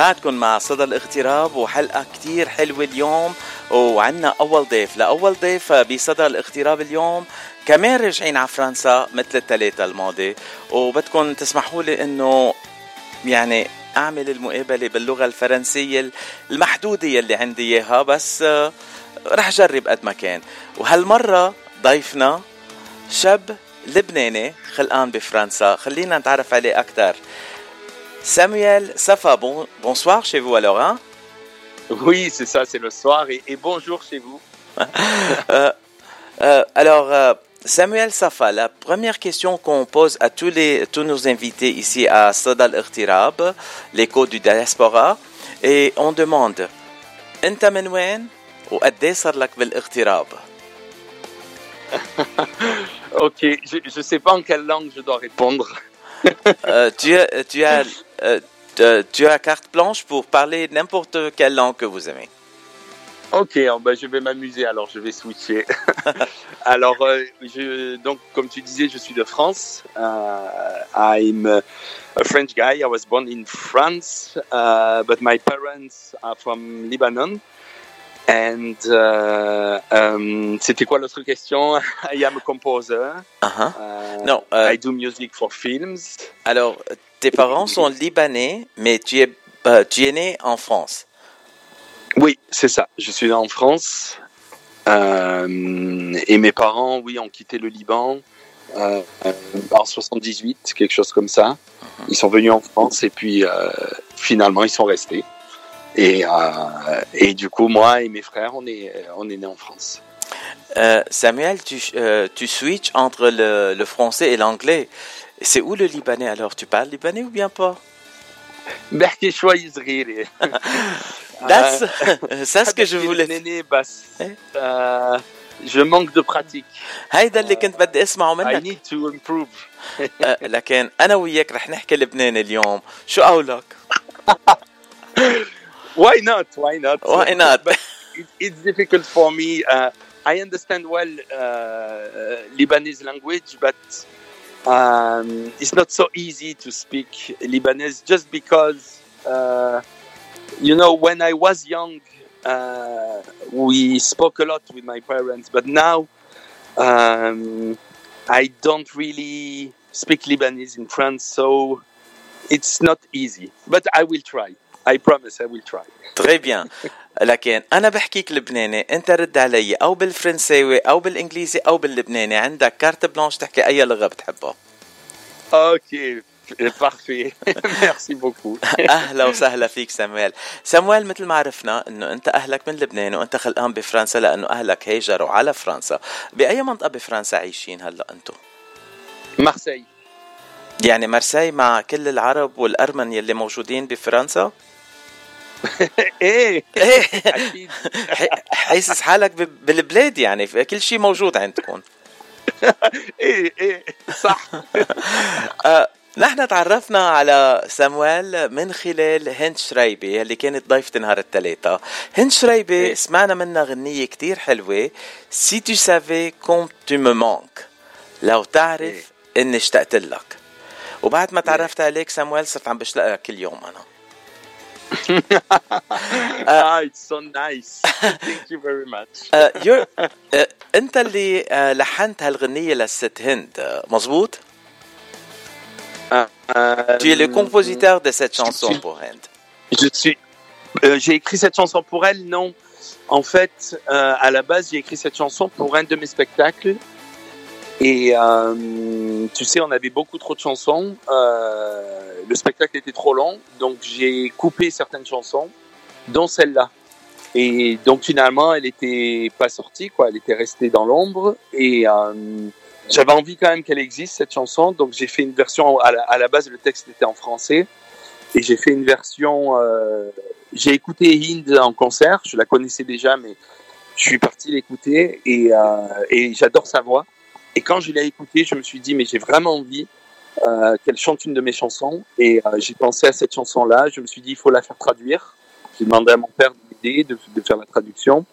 بعدكم مع صدى الاغتراب وحلقة كتير حلوة اليوم وعنا أول ضيف. لأول ضيف بصدى الاغتراب اليوم كمان راجعين على فرنسا مثل الثلاثة الماضي. وبدكم تسمحوا لي إنه يعني أعمل المقابلة باللغة الفرنسية المحدودة يلي عندي إياها بس رح أجرب قد ما كان. وهالمرة ضيفنا شاب لبناني خلقان بفرنسا. خلينا نتعرف عليه أكثر Samuel Safa, bon, bonsoir chez vous alors, hein Oui, c'est ça, c'est le soir et, et, bonjour chez vous. euh, euh, alors, euh, Samuel Safa, la première question qu'on pose à tous, les, tous nos invités ici à Sadal Irtirab, l'écho du diaspora, et on demande أنت من وين وقد صار لك بالاغتراب؟ Ok, je ne sais pas en quelle langue je dois répondre. euh, tu, tu, as, euh, tu as carte blanche pour parler n'importe quelle langue que vous aimez. Ok, ben je vais m'amuser, alors je vais switcher. alors, euh, donc, comme tu disais, je suis de France. Uh, I'm a French guy. I was born in France, uh, but my parents are from Lebanon. And uh, um, c'était quoi l'autre question? I am a composer. Uh -huh. Uh, no, I do music for films. Alors, tes parents sont libanais, mais tu es, euh, tu es né en France. Oui, c'est ça. Je suis né en France. Euh, et mes parents, oui, ont quitté le Liban euh, en 78, quelque chose comme ça. Ils sont venus en France et puis finalement, ils sont restés. Et, euh, et, du coup, moi et mes frères, on est, on est nés en France. Euh, Samuel, tu, euh, tu switches entre le, le français et l'anglais. C'est où le libanais alors Tu parles libanais ou bien pas بحكي شوي صغيرة That's, c'est ce que je voulais بس je manque de pratique هيدا اللي كنت بدي اسمعه منك I need to improve لكن انا وياك رح نحكي لبناني اليوم شو قولك Why not? Why not? Why not? it, it's difficult for me. Uh, I understand well uh, Lebanese language, but um, it's not so easy to speak Lebanese just because, uh, you know, when I was young, uh, we spoke a lot with my parents, but now um, I don't really speak Lebanese in France, so it's not easy. But I will try. I promise I will try. Très bien. لكن أنا بحكيك لبناني أنت رد علي أو بالفرنساوي أو بالإنجليزي أو باللبناني. عندك كارت بلانش تحكي أي لغة بتحبها أوكي parfait. Merci beaucoup. أهلا وسهلا فيك سامويل. سامويل مثل ما عرفنا إنه أنت أهلك من لبنان وأنت خلقان بفرنسا لأنه أهلك هاجروا على فرنسا. بأي منطقة بفرنسا عايشين هلا أنتم مارسي يعني مرسي مع كل العرب والأرمن يلي موجودين بفرنسا؟ إيه. إيه. حاسس حالك بالبلاد يعني كل شيء موجود عندكم. إيه إيه. صح. نحن تعرفنا على سامويل من خلال هند شريبي اللي كانت ضيفة نهار الثلاثاء هند شريبي سمعنا منها غنية كتير حلوة. سي تو سافي كوم تو مانك لو تعرف إني اشتقت لك. وبعد ما تعرفت عليك سامويل صرت عم بشتاق لك كل يوم أنا. ah, it's so nice. Thank you very much. uh, you're, uh, انت اللي uh, لحنت هالغنية للست هند مزبوط؟ tu es le compositeur de cette chanson suis, pour Hind. Je suis. Euh, j'ai écrit cette chanson pour elle, non. En fait, euh, à la base, j'ai écrit cette chanson pour un de mes spectacles. et euh, tu sais, on avait beaucoup trop de chansons. Euh, le spectacle était trop long, donc j'ai coupé certaines chansons, dont celle-là. Et donc finalement, elle était pas sortie, quoi. Elle était restée dans l'ombre. Et euh, j'avais envie quand même qu'elle existe cette chanson, donc j'ai fait une version. À la, base, le texte était en français, et j'ai fait une version. euh, j'ai écouté Hind en concert. Je la connaissais déjà, mais je suis parti l'écouter et, euh, et j'adore sa voix. Et quand je l'ai écoutée, je me suis dit, mais j'ai vraiment envie euh, qu'elle chante une de mes chansons. Et euh, j'ai pensé à cette chanson-là. Je me suis dit, il faut la faire traduire. J'ai demandé à mon père de m'aider, de, de, faire la traduction.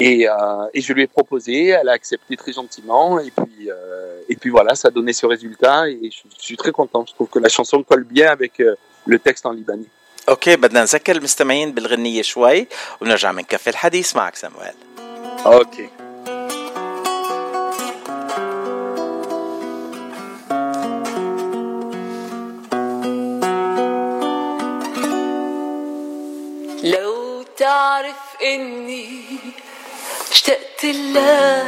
Et, euh, et, je lui ai proposé. Elle a accepté très gentiment. Et puis, euh, et puis voilà, ça a donné ce résultat. Et je, je, suis très content. Je trouve que la chanson colle bien avec euh, le texte en libanais. اوكي بدنا نذكر المستمعين بالغنيه شوي ونرجع بنكفي الحديث معك سامويل اوكي تعرف إني اشتقت لك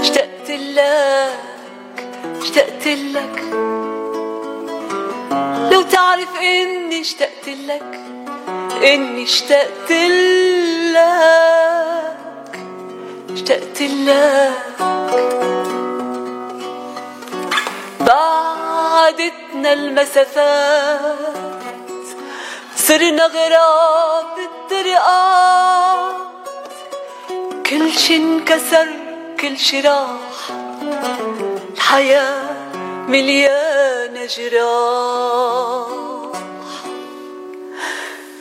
اشتقت لك اشتقت لك. لو تعرف إني اشتقت لك إني اشتقت لك اشتقت لك. بعدتنا المسافات صرنا غراب بالطرقات كل شي انكسر كل شي راح الحياة مليانة جراح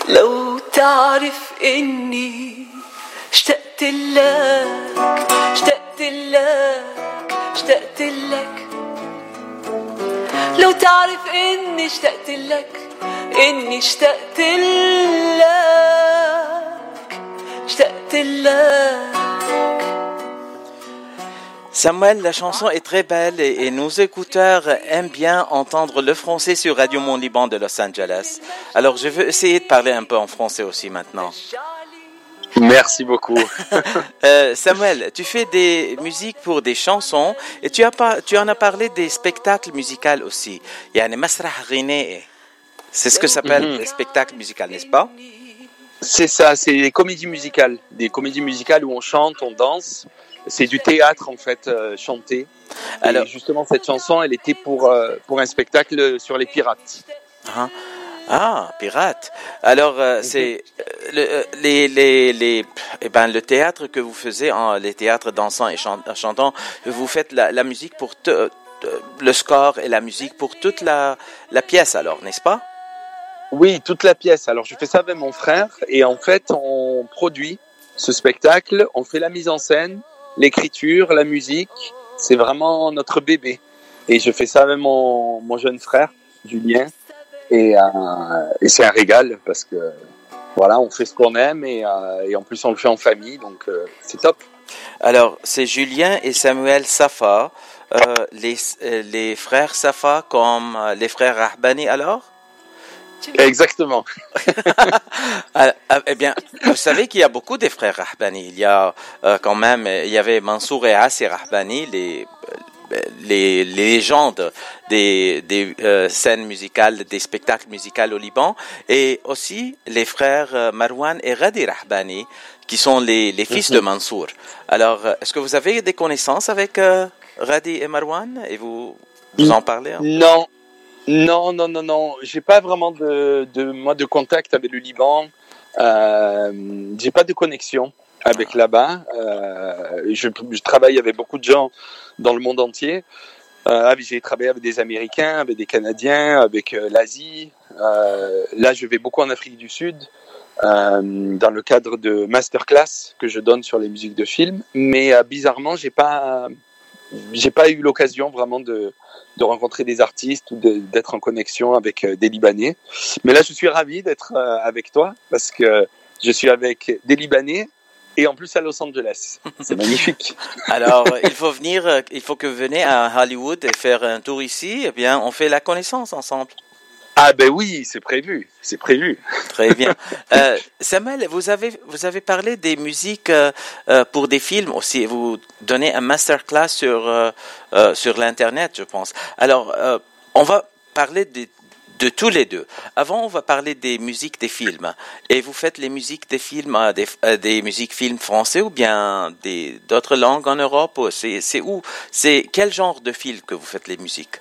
لو تعرف إني اشتقت لك اشتقت لك اشتقت لك. لو تعرف إني اشتقت لك إني اشتقت لك. اشتقت لك Samuel, la chanson est très belle et, et nos écouteurs aiment bien entendre le français sur Radio Mont Liban de Los Angeles. Alors je veux essayer de parler un peu en français aussi maintenant. Merci beaucoup. Euh, Samuel, tu fais des musiques pour des chansons et tu, as pas, tu en as parlé des spectacles musicaux aussi. يعني مسرح غنائي. C'est ce que s'appelle Mhm. les spectacles musicaux, n'est-ce pas C'est ça, c'est des comédies musicales. Des comédies musicales où on chante, on danse. C'est du théâtre en fait, euh, chanté. Alors- Et justement, cette chanson, elle était pour, euh, pour un spectacle sur les pirates. Ah, Ah, pirate. Alors, euh, c'est euh, le, les, les, les, eh ben, le théâtre que vous faisiez, en, les théâtres dansants et chan- chantants, vous faites la, la musique pour te- le score et la musique pour toute la, la pièce, alors, n'est-ce pas? Oui, toute la pièce. Alors, je fais ça avec mon frère et en fait, on produit ce spectacle, on fait la mise en scène, l'écriture, la musique. C'est vraiment notre bébé. Et je fais ça avec mon, mon jeune frère, Julien. Et, euh, et c'est un régal parce que voilà, on fait ce qu'on aime et, euh, et en plus on le fait en famille, donc euh, c'est top. Alors, c'est Julien et Samuel Safa, euh, les, euh, les frères Safa comme euh, les frères Rahbani, alors? Exactement. Ah, ah, eh bien, vous savez qu'il y a beaucoup de frères Rahbani. Il y a euh, quand même, euh, il y avait Mansour et Assi Rahbani, les, euh, les, les légendes des, des euh, scènes musicales, des spectacles musicaux au Liban, et aussi les frères Marwan et Radi Rahbani, qui sont les, les fils de Mansour. Alors, est-ce que vous avez des connaissances avec euh, Radi et Marwan? Et vous, vous en parlez hein Non, non, non, non, non. J'ai pas vraiment de, de moi de contact avec le Liban. Euh, j'ai pas de connexion avec là-bas. Euh, je, je travaille avec beaucoup de gens dans le monde entier. Euh, j'ai travaillé avec des Américains, avec des Canadiens, avec euh, l'Asie. Euh, là, je vais beaucoup en Afrique du Sud dans le cadre de masterclass que je donne sur les musiques de films. Mais bizarrement, j'ai pas, j'ai pas eu l'occasion vraiment de de rencontrer des artistes ou d'être en connexion avec euh, des Libanais. Mais là, je suis ravi d'être euh, avec toi parce que je suis avec des Libanais et en plus à Los Angeles. C'est magnifique. Alors, il faut venir, euh, il faut que vous venez à Hollywood et faire un tour ici. Eh bien, on fait la connaissance ensemble. Ah ben oui, c'est prévu, c'est prévu. Très bien. Euh, Samuel, vous avez, vous avez parlé des musiques euh, euh, pour des films aussi. Vous donnez un masterclass sur, euh, sur l'Internet, je pense. Alors, on va parler de, de tous les deux. Avant, on va parler des musiques des films. Et vous faites les musiques des films, des, des musiques films français ou bien des d'autres langues en Europe? C'est c'est où? C'est quel genre de film que vous faites les musiques?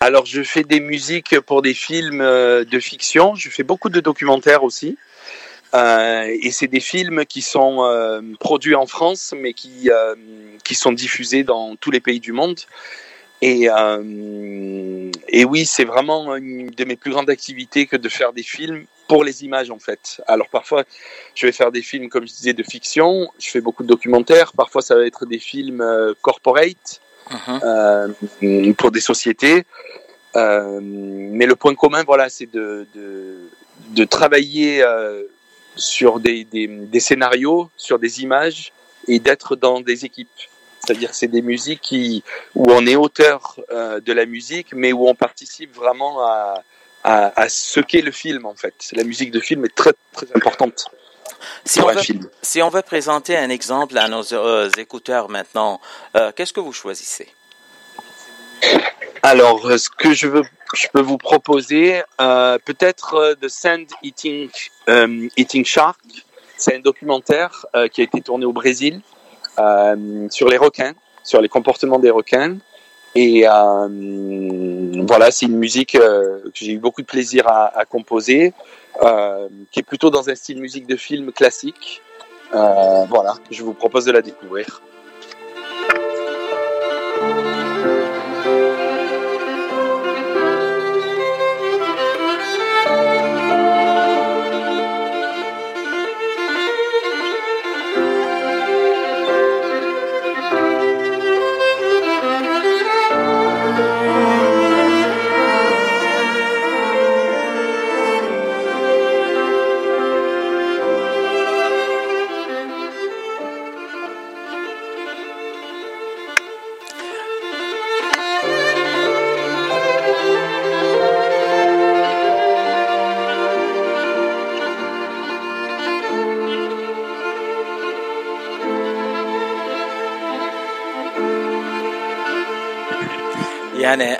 Alors je fais des musiques pour des films euh, de fiction, je fais beaucoup de documentaires aussi. Euh, et c'est des films qui sont euh, produits en France, mais qui, euh, qui sont diffusés dans tous les pays du monde. Et, euh, et oui, c'est vraiment une de mes plus grandes activités que de faire des films pour les images en fait. Alors parfois, je vais faire des films, comme je disais, de fiction. Je fais beaucoup de documentaires. Parfois, ça va être des films euh, corporate Mhm. euh, pour des sociétés. Euh, mais le point commun, voilà, c'est de, de, travailler euh, sur des, des, scénarios, sur des images et d'être dans des équipes. C'est-à-dire que c'est des musiques qui, où on est auteur de la musique, mais où on participe vraiment à, à, à ce qu'est le film en fait. La musique de film est très très importante. Si on, veut, si on veut présenter un exemple à nos euh, écouteurs maintenant, euh, qu'est-ce que vous choisissez? Alors, euh, ce que je veux, je peux vous proposer, euh, peut-être The Sand Eating, Eating Shark. C'est un documentaire qui a été tourné au Brésil sur les requins, sur les comportements des requins. Et voilà, c'est une musique que j'ai eu beaucoup de plaisir à, à composer. Euh, qui est plutôt dans un style musique de film classique. Euh, voilà, je vous propose de la découvrir.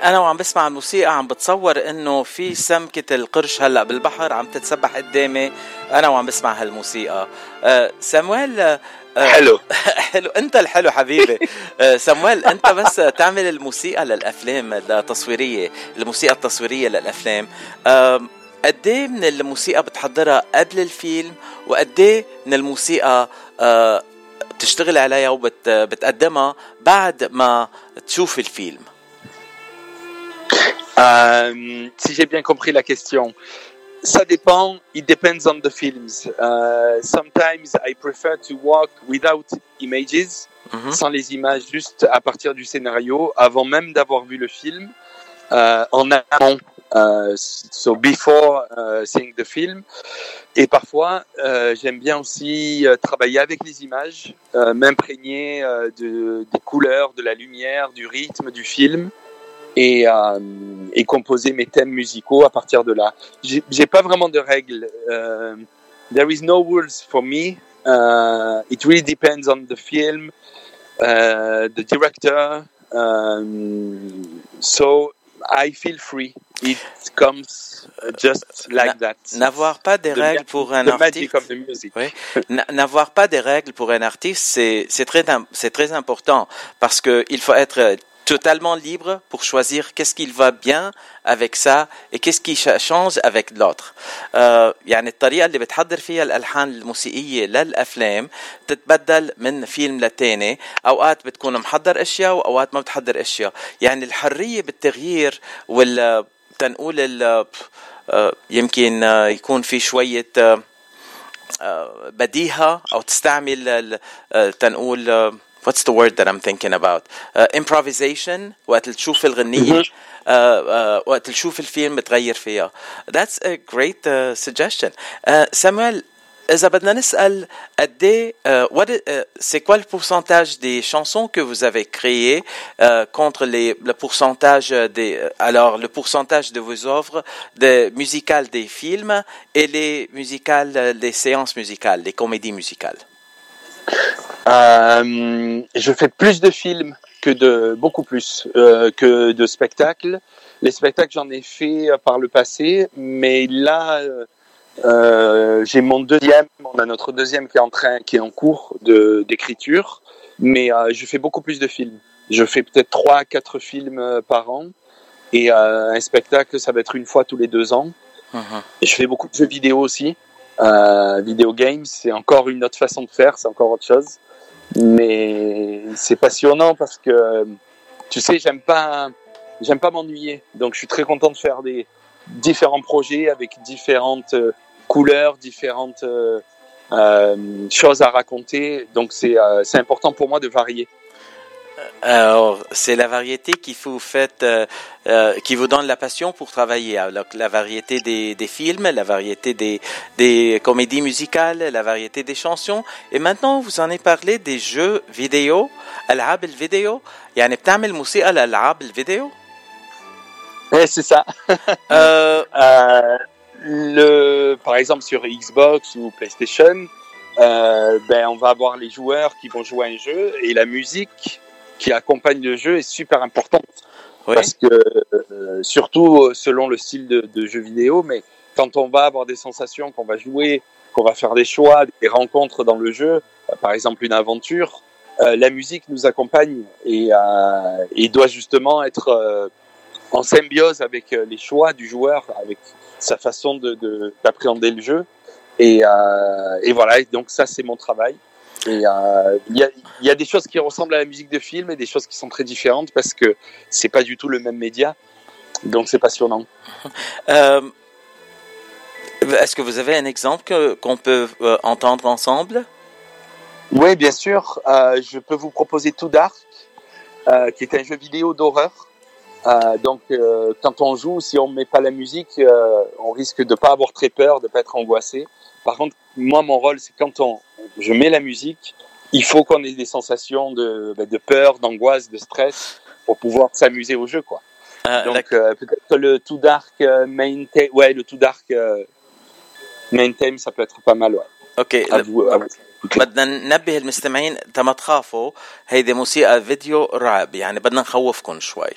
أنا وعم بسمع الموسيقى عم بتصور إنه في سمكة القرش هلأ بالبحر عم تتسبح قدامي. أنا وعم بسمع هالموسيقى. أه سامويل أه حلو. حلو. أنت الحلو حبيبي. أه سامويل أنت بس تعمل الموسيقى للأفلام التصويرية الموسيقى التصويرية للأفلام. قد إيه من الموسيقى بتحضرها قبل الفيلم وقد إيه من الموسيقى بتشتغل عليها وبتقدمها بعد ما تشوف الفيلم؟ Euh, si j'ai bien compris la question, ça dépend. It depends on the films. Uh, sometimes I prefer to work without images, mm -hmm. sans les images, juste à partir du scénario, avant même d'avoir vu le film, uh, en amont. Uh, so before uh, seeing the film. Et parfois, euh, j'aime bien aussi euh, travailler avec les images, euh, m'imprégner de, des couleurs, de la lumière, du rythme du film et, euh, et composer mes thèmes musicaux à partir de là. J'ai pas vraiment de règles. Uh, there is no rules for me. Uh, it really depends on the film, uh, the director. Um, so I feel free. It comes just like that. N'avoir pas des règles pour un artiste. Oui. N'avoir pas des règles pour un artiste, c'est très c'est très important parce que il faut être totalement libre pour choisir qu'est-ce qu'il va bien avec ça et qu'est-ce qui change avec l'autre. آه يعني الطريقة اللي بتحضر فيها الألحان الموسيقية للأفلام تتبدل من فيلم للتاني. أوقات بتكون محضر أشياء وأوقات ما بتحضر أشياء. يعني الحرية بالتغيير وال تنقول آه يمكن يكون في شوية بديهة أو تستعمل تنقول what's the word that I'm thinking about uh, improvisation وقت تشوف الغنية uh, uh, وقت تشوف الفيلم تغير فيها that's a great uh, suggestion uh, Samuel إذا بدنا نسأل قد ايه c'est quoi le pourcentage des chansons que vous avez créées euh, contre les, le pourcentage des alors le pourcentage de vos œuvres de musicales des films et les musicales les séances musicales les comédies musicales Euh, je fais plus de films que de beaucoup plus euh, que de spectacles. Les spectacles, j'en ai fait par le passé, mais là, euh, j'ai mon deuxième. On a notre deuxième qui est en train, qui est en cours de d'écriture, mais euh, je fais beaucoup plus de films. Je fais peut-être trois, quatre films par an, et un spectacle, ça va être une fois tous les deux ans. Uh -huh. Et je fais beaucoup de jeux vidéo aussi. Euh, video c'est encore une autre façon de faire, c'est encore autre chose. Mais c'est passionnant parce que, tu sais, j'aime pas, j'aime pas m'ennuyer. Donc, je suis très content de faire des différents projets avec différentes couleurs, différentes euh, euh, choses à raconter. Donc, euh, c'est important pour moi de varier. Alors, c'est la variété qui vous fait, euh, euh, qui vous donne la passion pour travailler. Alors, la variété des, des films, la variété des, des comédies musicales, la variété des chansons. Et maintenant, vous en avez parlé des jeux vidéo, ألعاب الفيديو. يعني بتعمل موسيقى لألعاب الفيديو؟ Ouais, c'est ça. Euh, Euh, le, par exemple, sur Xbox ou PlayStation, euh, ben, on va avoir les joueurs qui vont jouer à un jeu et la musique qui accompagne le jeu est super importante. oui. Parce que, euh, surtout euh, selon le style de, de jeu vidéo, mais quand on va avoir des sensations, qu'on va jouer, qu'on va faire des choix, des rencontres dans le jeu, euh, par exemple une aventure, euh, la musique nous accompagne et, euh, et doit justement être euh, en symbiose avec les choix du joueur, avec sa façon de de- d'appréhender le jeu. Et, euh, et voilà, et donc ça c'est mon travail. Euh, il y, a, il y a des choses qui ressemblent à la musique de film et des choses qui sont très différentes parce que c'est pas du tout le même média. Donc c'est passionnant. Euh, Est-ce que vous avez un exemple qu'on peut euh, entendre ensemble? Oui, bien sûr. Je peux vous proposer Too Dark, qui est un jeu vidéo d'horreur. Donc, quand on joue, si on met pas la musique, on risque de pas avoir très peur, de pas être angoissé. Par contre, moi, mon rôle, c'est quand on, je mets la musique, il faut qu'on ait des sensations de, ben, de peur, d'angoisse, de stress pour pouvoir s'amuser au jeu, quoi. Euh, Donc, euh, peut-être que le Too Dark euh, Main Theme, ouais, le Too Dark euh, Main Theme, ça peut être pas mal, ouais. اوكي À vous, à vous. بدنا ننبه المستمعين تما تخافوا هيدي موسيقى فيديو رعب يعني بدنا نخوفكم شوي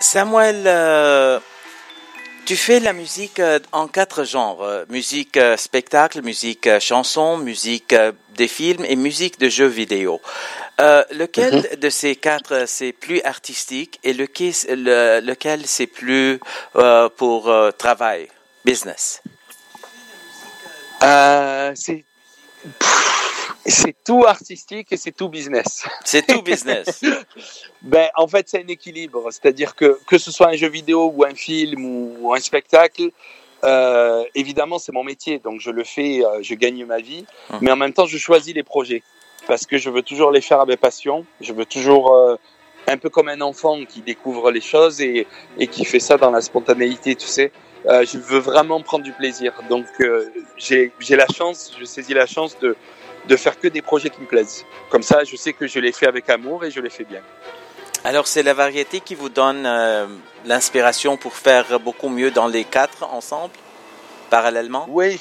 Samuel, euh, tu fais la musique euh, en quatre genres. euh, musique spectacle, musique chanson, musique des films et musique de jeux vidéo. Euh, lequel de ces quatre euh, c'est plus artistique et lequel, le- lequel c'est plus euh, pour euh, travail, business? C'est tout artistique et c'est tout business. C'est tout business. Ben, en fait, c'est un équilibre. C'est-à-dire que que ce soit un jeu vidéo ou un film ou un spectacle, euh, évidemment, c'est mon métier, donc je le fais, euh, je gagne ma vie. Mhm. Mais en même temps, je choisis les projets parce que je veux toujours les faire avec passion. Je veux toujours euh, un peu comme un enfant qui découvre les choses et, et qui fait ça dans la spontanéité, tu sais. Euh, je veux vraiment prendre du plaisir. Donc, euh, j'ai j'ai la chance, je saisis la chance de, de faire que des projets qui me plaisent. Comme ça, je sais que je les fais avec amour et je les fais bien. Alors c'est la variété qui vous donne euh, l'inspiration pour faire beaucoup mieux dans les quatre ensemble, parallèlement? Oui,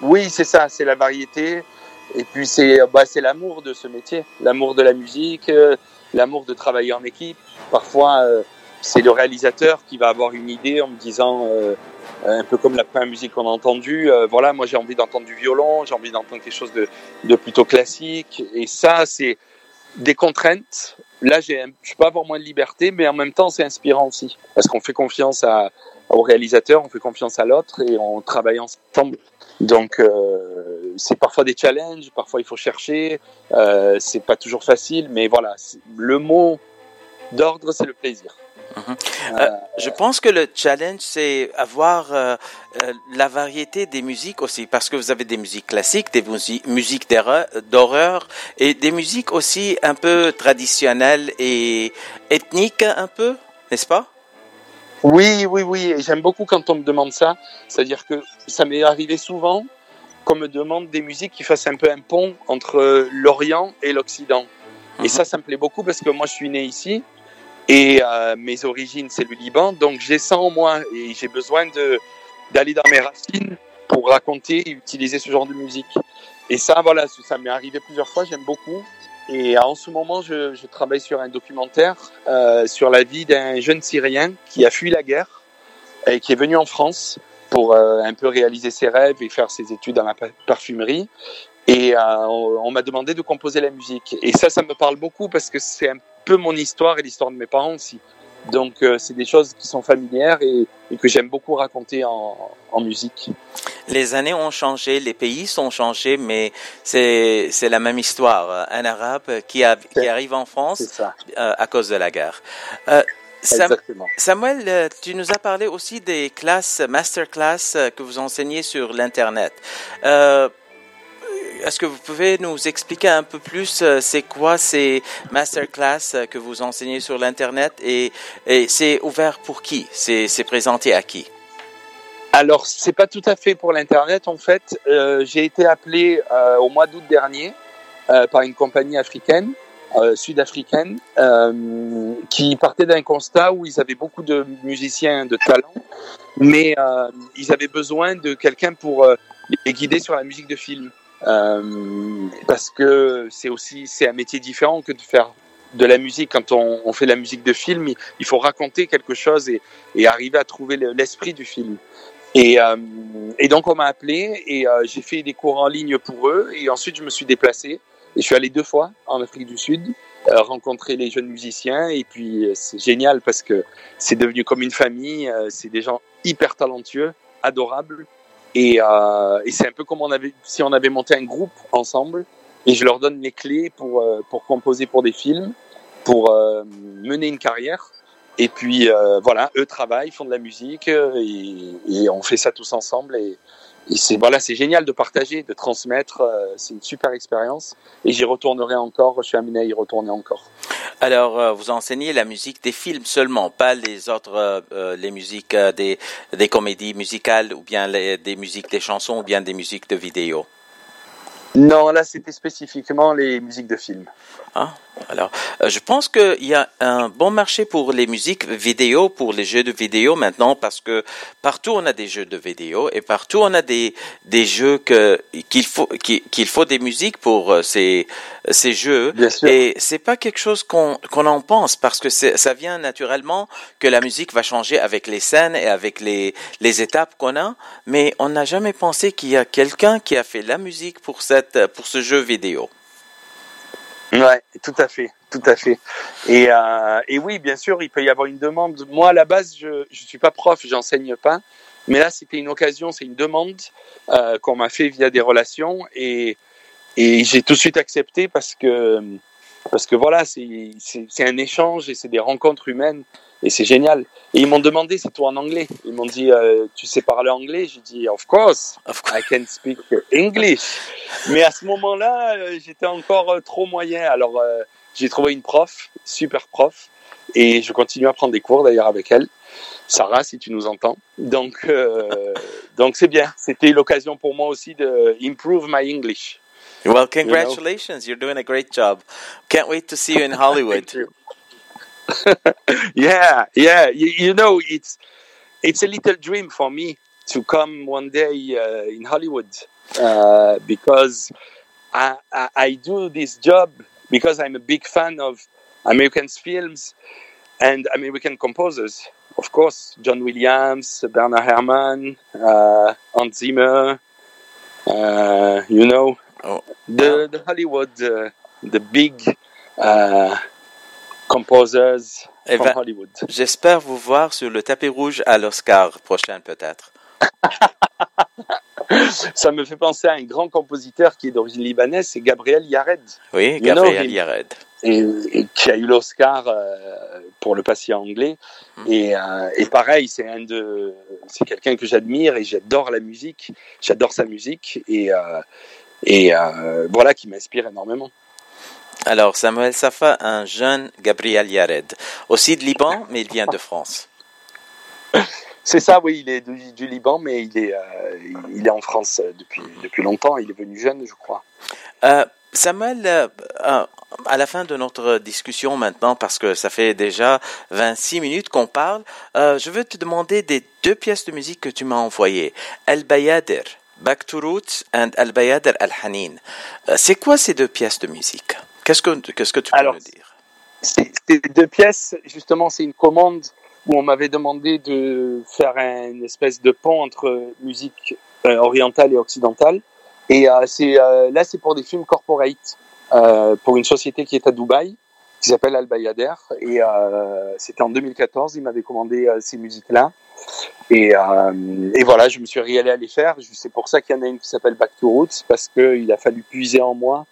oui, c'est ça, c'est la variété. Et puis c'est bah, c'est l'amour de ce métier, l'amour de la musique, euh, l'amour de travailler en équipe. Parfois, euh, c'est le réalisateur qui va avoir une idée en me disant, euh, un peu comme la première musique qu'on a entendue, euh, voilà, moi j'ai envie d'entendre du violon, j'ai envie d'entendre quelque chose de, de plutôt classique. Et ça, c'est des contraintes. Là, j'ai, je peux avoir moins de liberté, mais en même temps, c'est inspirant aussi, parce qu'on fait confiance à, au réalisateur, on fait confiance à l'autre et on travaille ensemble. Donc, euh, c'est parfois des challenges, parfois il faut chercher, euh, c'est pas toujours facile, mais voilà, le mot d'ordre, c'est le plaisir. Mhm. Euh, Je pense que le challenge, c'est avoir euh, euh, la variété des musiques aussi, parce que vous avez des musiques classiques, des musi- musiques d'horreur- et des musiques aussi un peu traditionnelles et ethniques un peu, n'est-ce pas? Oui, oui, oui. J'aime beaucoup quand on me demande ça. C'est-à-dire que ça m'est arrivé souvent qu'on me demande des musiques qui fassent un peu un pont entre l'Orient et l'Occident. Et Mhm. ça, ça me plaît beaucoup parce que moi, je suis né ici et euh, mes origines, c'est le Liban. Donc, j'ai ça en moi et j'ai besoin de d'aller dans mes racines pour raconter et utiliser ce genre de musique. Et ça, voilà, ça ça m'est arrivé plusieurs fois. J'aime beaucoup. Et en ce moment, je, je travaille sur un documentaire euh, sur la vie d'un jeune Syrien qui a fui la guerre et qui est venu en France pour euh, un peu réaliser ses rêves et faire ses études dans la pa- parfumerie. Et euh, on, on m'a demandé de composer la musique. Et ça, ça me parle beaucoup parce que c'est un peu mon histoire et l'histoire de mes parents aussi. Donc, euh, c'est des choses qui sont familières et, et que j'aime beaucoup raconter en, en musique. Les années ont changé, les pays sont changés, mais c'est c'est la même histoire. Un Arabe qui, a, qui arrive en France euh, à cause de la guerre. Euh, Exactement. Samuel, euh, tu nous as parlé aussi des classes, masterclass euh, que vous enseignez sur l'Internet. Euh, Est-ce que vous pouvez nous expliquer un peu plus c'est quoi ces masterclass que vous enseignez sur l'Internet et, et c'est ouvert pour qui? C'est c'est présenté à qui? Alors, c'est pas tout à fait pour l'internet en fait. Euh, j'ai été appelé euh, au mois d'août dernier euh, par une compagnie africaine, euh, sud-africaine, euh, qui partait d'un constat où ils avaient beaucoup de musiciens de talent, mais euh, ils avaient besoin de quelqu'un pour les guider sur la musique de film, parce que c'est aussi c'est un métier différent que de faire de la musique. Quand on, fait la musique de film, il, faut raconter quelque chose et, arriver à trouver le- l'esprit du film. Et, donc on m'a appelé et j'ai fait des cours en ligne pour eux et ensuite je me suis déplacé et je suis allé deux fois en Afrique du Sud euh, rencontrer les jeunes musiciens et puis euh, c'est génial parce que c'est devenu comme une famille, euh, c'est des gens hyper talentueux, adorables et, euh, et c'est un peu comme si on avait monté un groupe ensemble et je leur donne les clés pour euh, pour composer pour des films, pour euh, mener une carrière et puis voilà, eux travaillent, font de la musique et, et on fait ça tous ensemble. Et c'est voilà, c'est génial de partager, de transmettre. euh, c'est une super expérience et j'y retournerai encore. Je suis amené à y retourner encore. Alors, euh, vous enseignez la musique des films seulement, pas les autres, euh, les musiques des, des comédies musicales ou bien les, des musiques des chansons ou bien des musiques de vidéo. Non, là c'était spécifiquement les musiques de film. Hein? Alors, euh, je pense qu'il y a un bon marché pour les musiques vidéo, pour les jeux de vidéo maintenant, parce que partout on a des jeux de vidéo et partout on a des des jeux que qu'il faut qu'il faut des musiques pour euh, ces ces jeux. Bien sûr. Et c'est pas quelque chose qu'on qu'on en pense parce que ça vient naturellement que la musique va changer avec les scènes et avec les les étapes qu'on a, mais on n'a jamais pensé qu'il y a quelqu'un qui a fait la musique pour cette pour ce jeu vidéo. Ouais, tout à fait, tout à fait. Et, euh, et oui, bien sûr, il peut y avoir une demande. Moi, à la base, je je suis pas prof, j'enseigne pas. Mais là, c'était une occasion, c'est une demande euh, qu'on m'a fait via des relations et et j'ai tout de suite accepté parce que parce que voilà, c'est un échange et c'est des rencontres humaines et c'est génial. Et ils m'ont demandé, c'est tout en anglais. Ils m'ont dit, euh, tu sais parler anglais? J'ai dit, of course. Of course. I can speak English. Mais à ce moment-là, euh, j'étais encore euh, trop moyen. Alors, j'ai trouvé une prof, super prof, et je continue à prendre des cours d'ailleurs avec elle. Sarah, si tu nous entends. Donc, donc c'est bien. C'était l'occasion pour moi aussi de improve my English. Well, congratulations. You're doing a great job. Can't wait to see you in Hollywood. Yeah, yeah. You, you know, it's it's a little dream for me to come one day uh, in Hollywood uh, because I, I I do this job because I'm a big fan of American films and American composers. Of course, John Williams, Bernard Herrmann, uh, Hans Zimmer. Uh, you know, Oh. the the Hollywood, uh, the big uh, composers Eh from ben, Hollywood. J'espère vous voir sur le tapis rouge à l'Oscar prochain, peut-être. Ça me fait penser à un grand compositeur qui est d'origine libanaise, c'est Gabriel Yared, Oui, know Gabriel. Yared. et, et qui a eu l'Oscar euh, pour le patient anglais. Mm. Et, euh, et pareil, c'est un de, c'est quelqu'un que j'admire et j'adore la musique, j'adore sa musique et euh, et euh, voilà qui m'inspire énormément. Alors, Samuel Safa, un jeune Gabriel Yared. Aussi de Liban, mais il vient de France. C'est ça, oui, il est du, du Liban, mais il est, euh, il est en France depuis, depuis longtemps. Il est venu jeune, je crois. Euh, Samuel, euh, euh, à la fin de notre discussion maintenant, parce que ça fait déjà 26 minutes qu'on parle, euh, je veux te demander des deux pièces de musique que tu m'as envoyées. Al Bayadir, Back to Roots, and Al Bayadir Al Hanin. Euh, c'est quoi ces deux pièces de musique? Qu'est-ce que, qu'est-ce que tu peux Alors, me dire? Ces ces deux pièces, justement, c'est une commande où on m'avait demandé de faire une espèce de pont entre musique euh, orientale et occidentale. Et euh, c'est euh, là, c'est pour des films corporate, pour une société qui est à Dubaï, qui s'appelle Al Bayader. Et c'était en 2014, ils m'avaient commandé ces musiques-là. Et, et voilà, je me suis réallé à les faire. C'est pour ça qu'il y en a une qui s'appelle Back to Roots, parce qu'il a fallu puiser en moi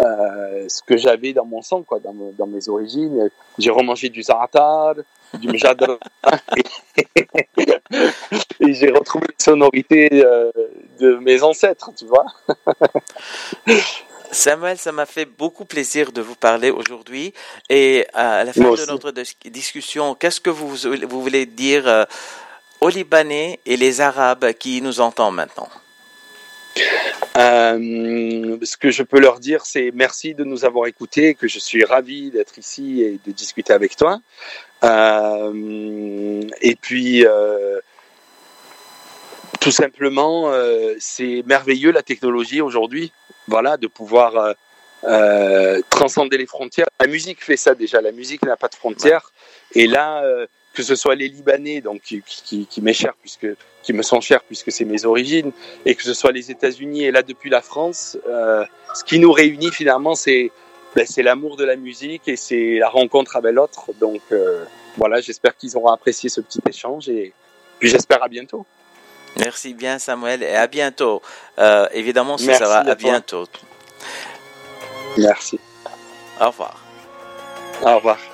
euh, ce que j'avais dans mon sang, quoi, dans, me- dans mes origines. J'ai remangé du za'atar, du mjadr, et j'ai retrouvé les sonorités euh, de mes ancêtres, tu vois. Samuel, ça m'a fait beaucoup plaisir de vous parler aujourd'hui. Et à la fin de notre dis- discussion, qu'est-ce que vous, vous voulez dire euh, aux Libanais et les Arabes qui nous entendent maintenant? Euh, ce que je peux leur dire, c'est merci de nous avoir écoutés, que je suis ravi d'être ici et de discuter avec toi. Euh, et puis, euh, tout simplement, c'est merveilleux la technologie aujourd'hui, voilà, de pouvoir transcender les frontières. La musique fait ça déjà, la musique n'a pas de frontières. Et là, que ce soit les Libanais, donc qui, qui, qui m'est cher puisque qui me sont chers puisque c'est mes origines, et que ce soit les États-Unis et là depuis la France, euh, ce qui nous réunit finalement, c'est ben, c'est l'amour de la musique et c'est la rencontre avec l'autre. Donc euh, voilà, j'espère qu'ils auront apprécié ce petit échange et puis j'espère à bientôt. Merci bien, Samuel, et à bientôt. Euh, évidemment, ce Merci sera à bientôt. Merci. Au revoir. Au revoir.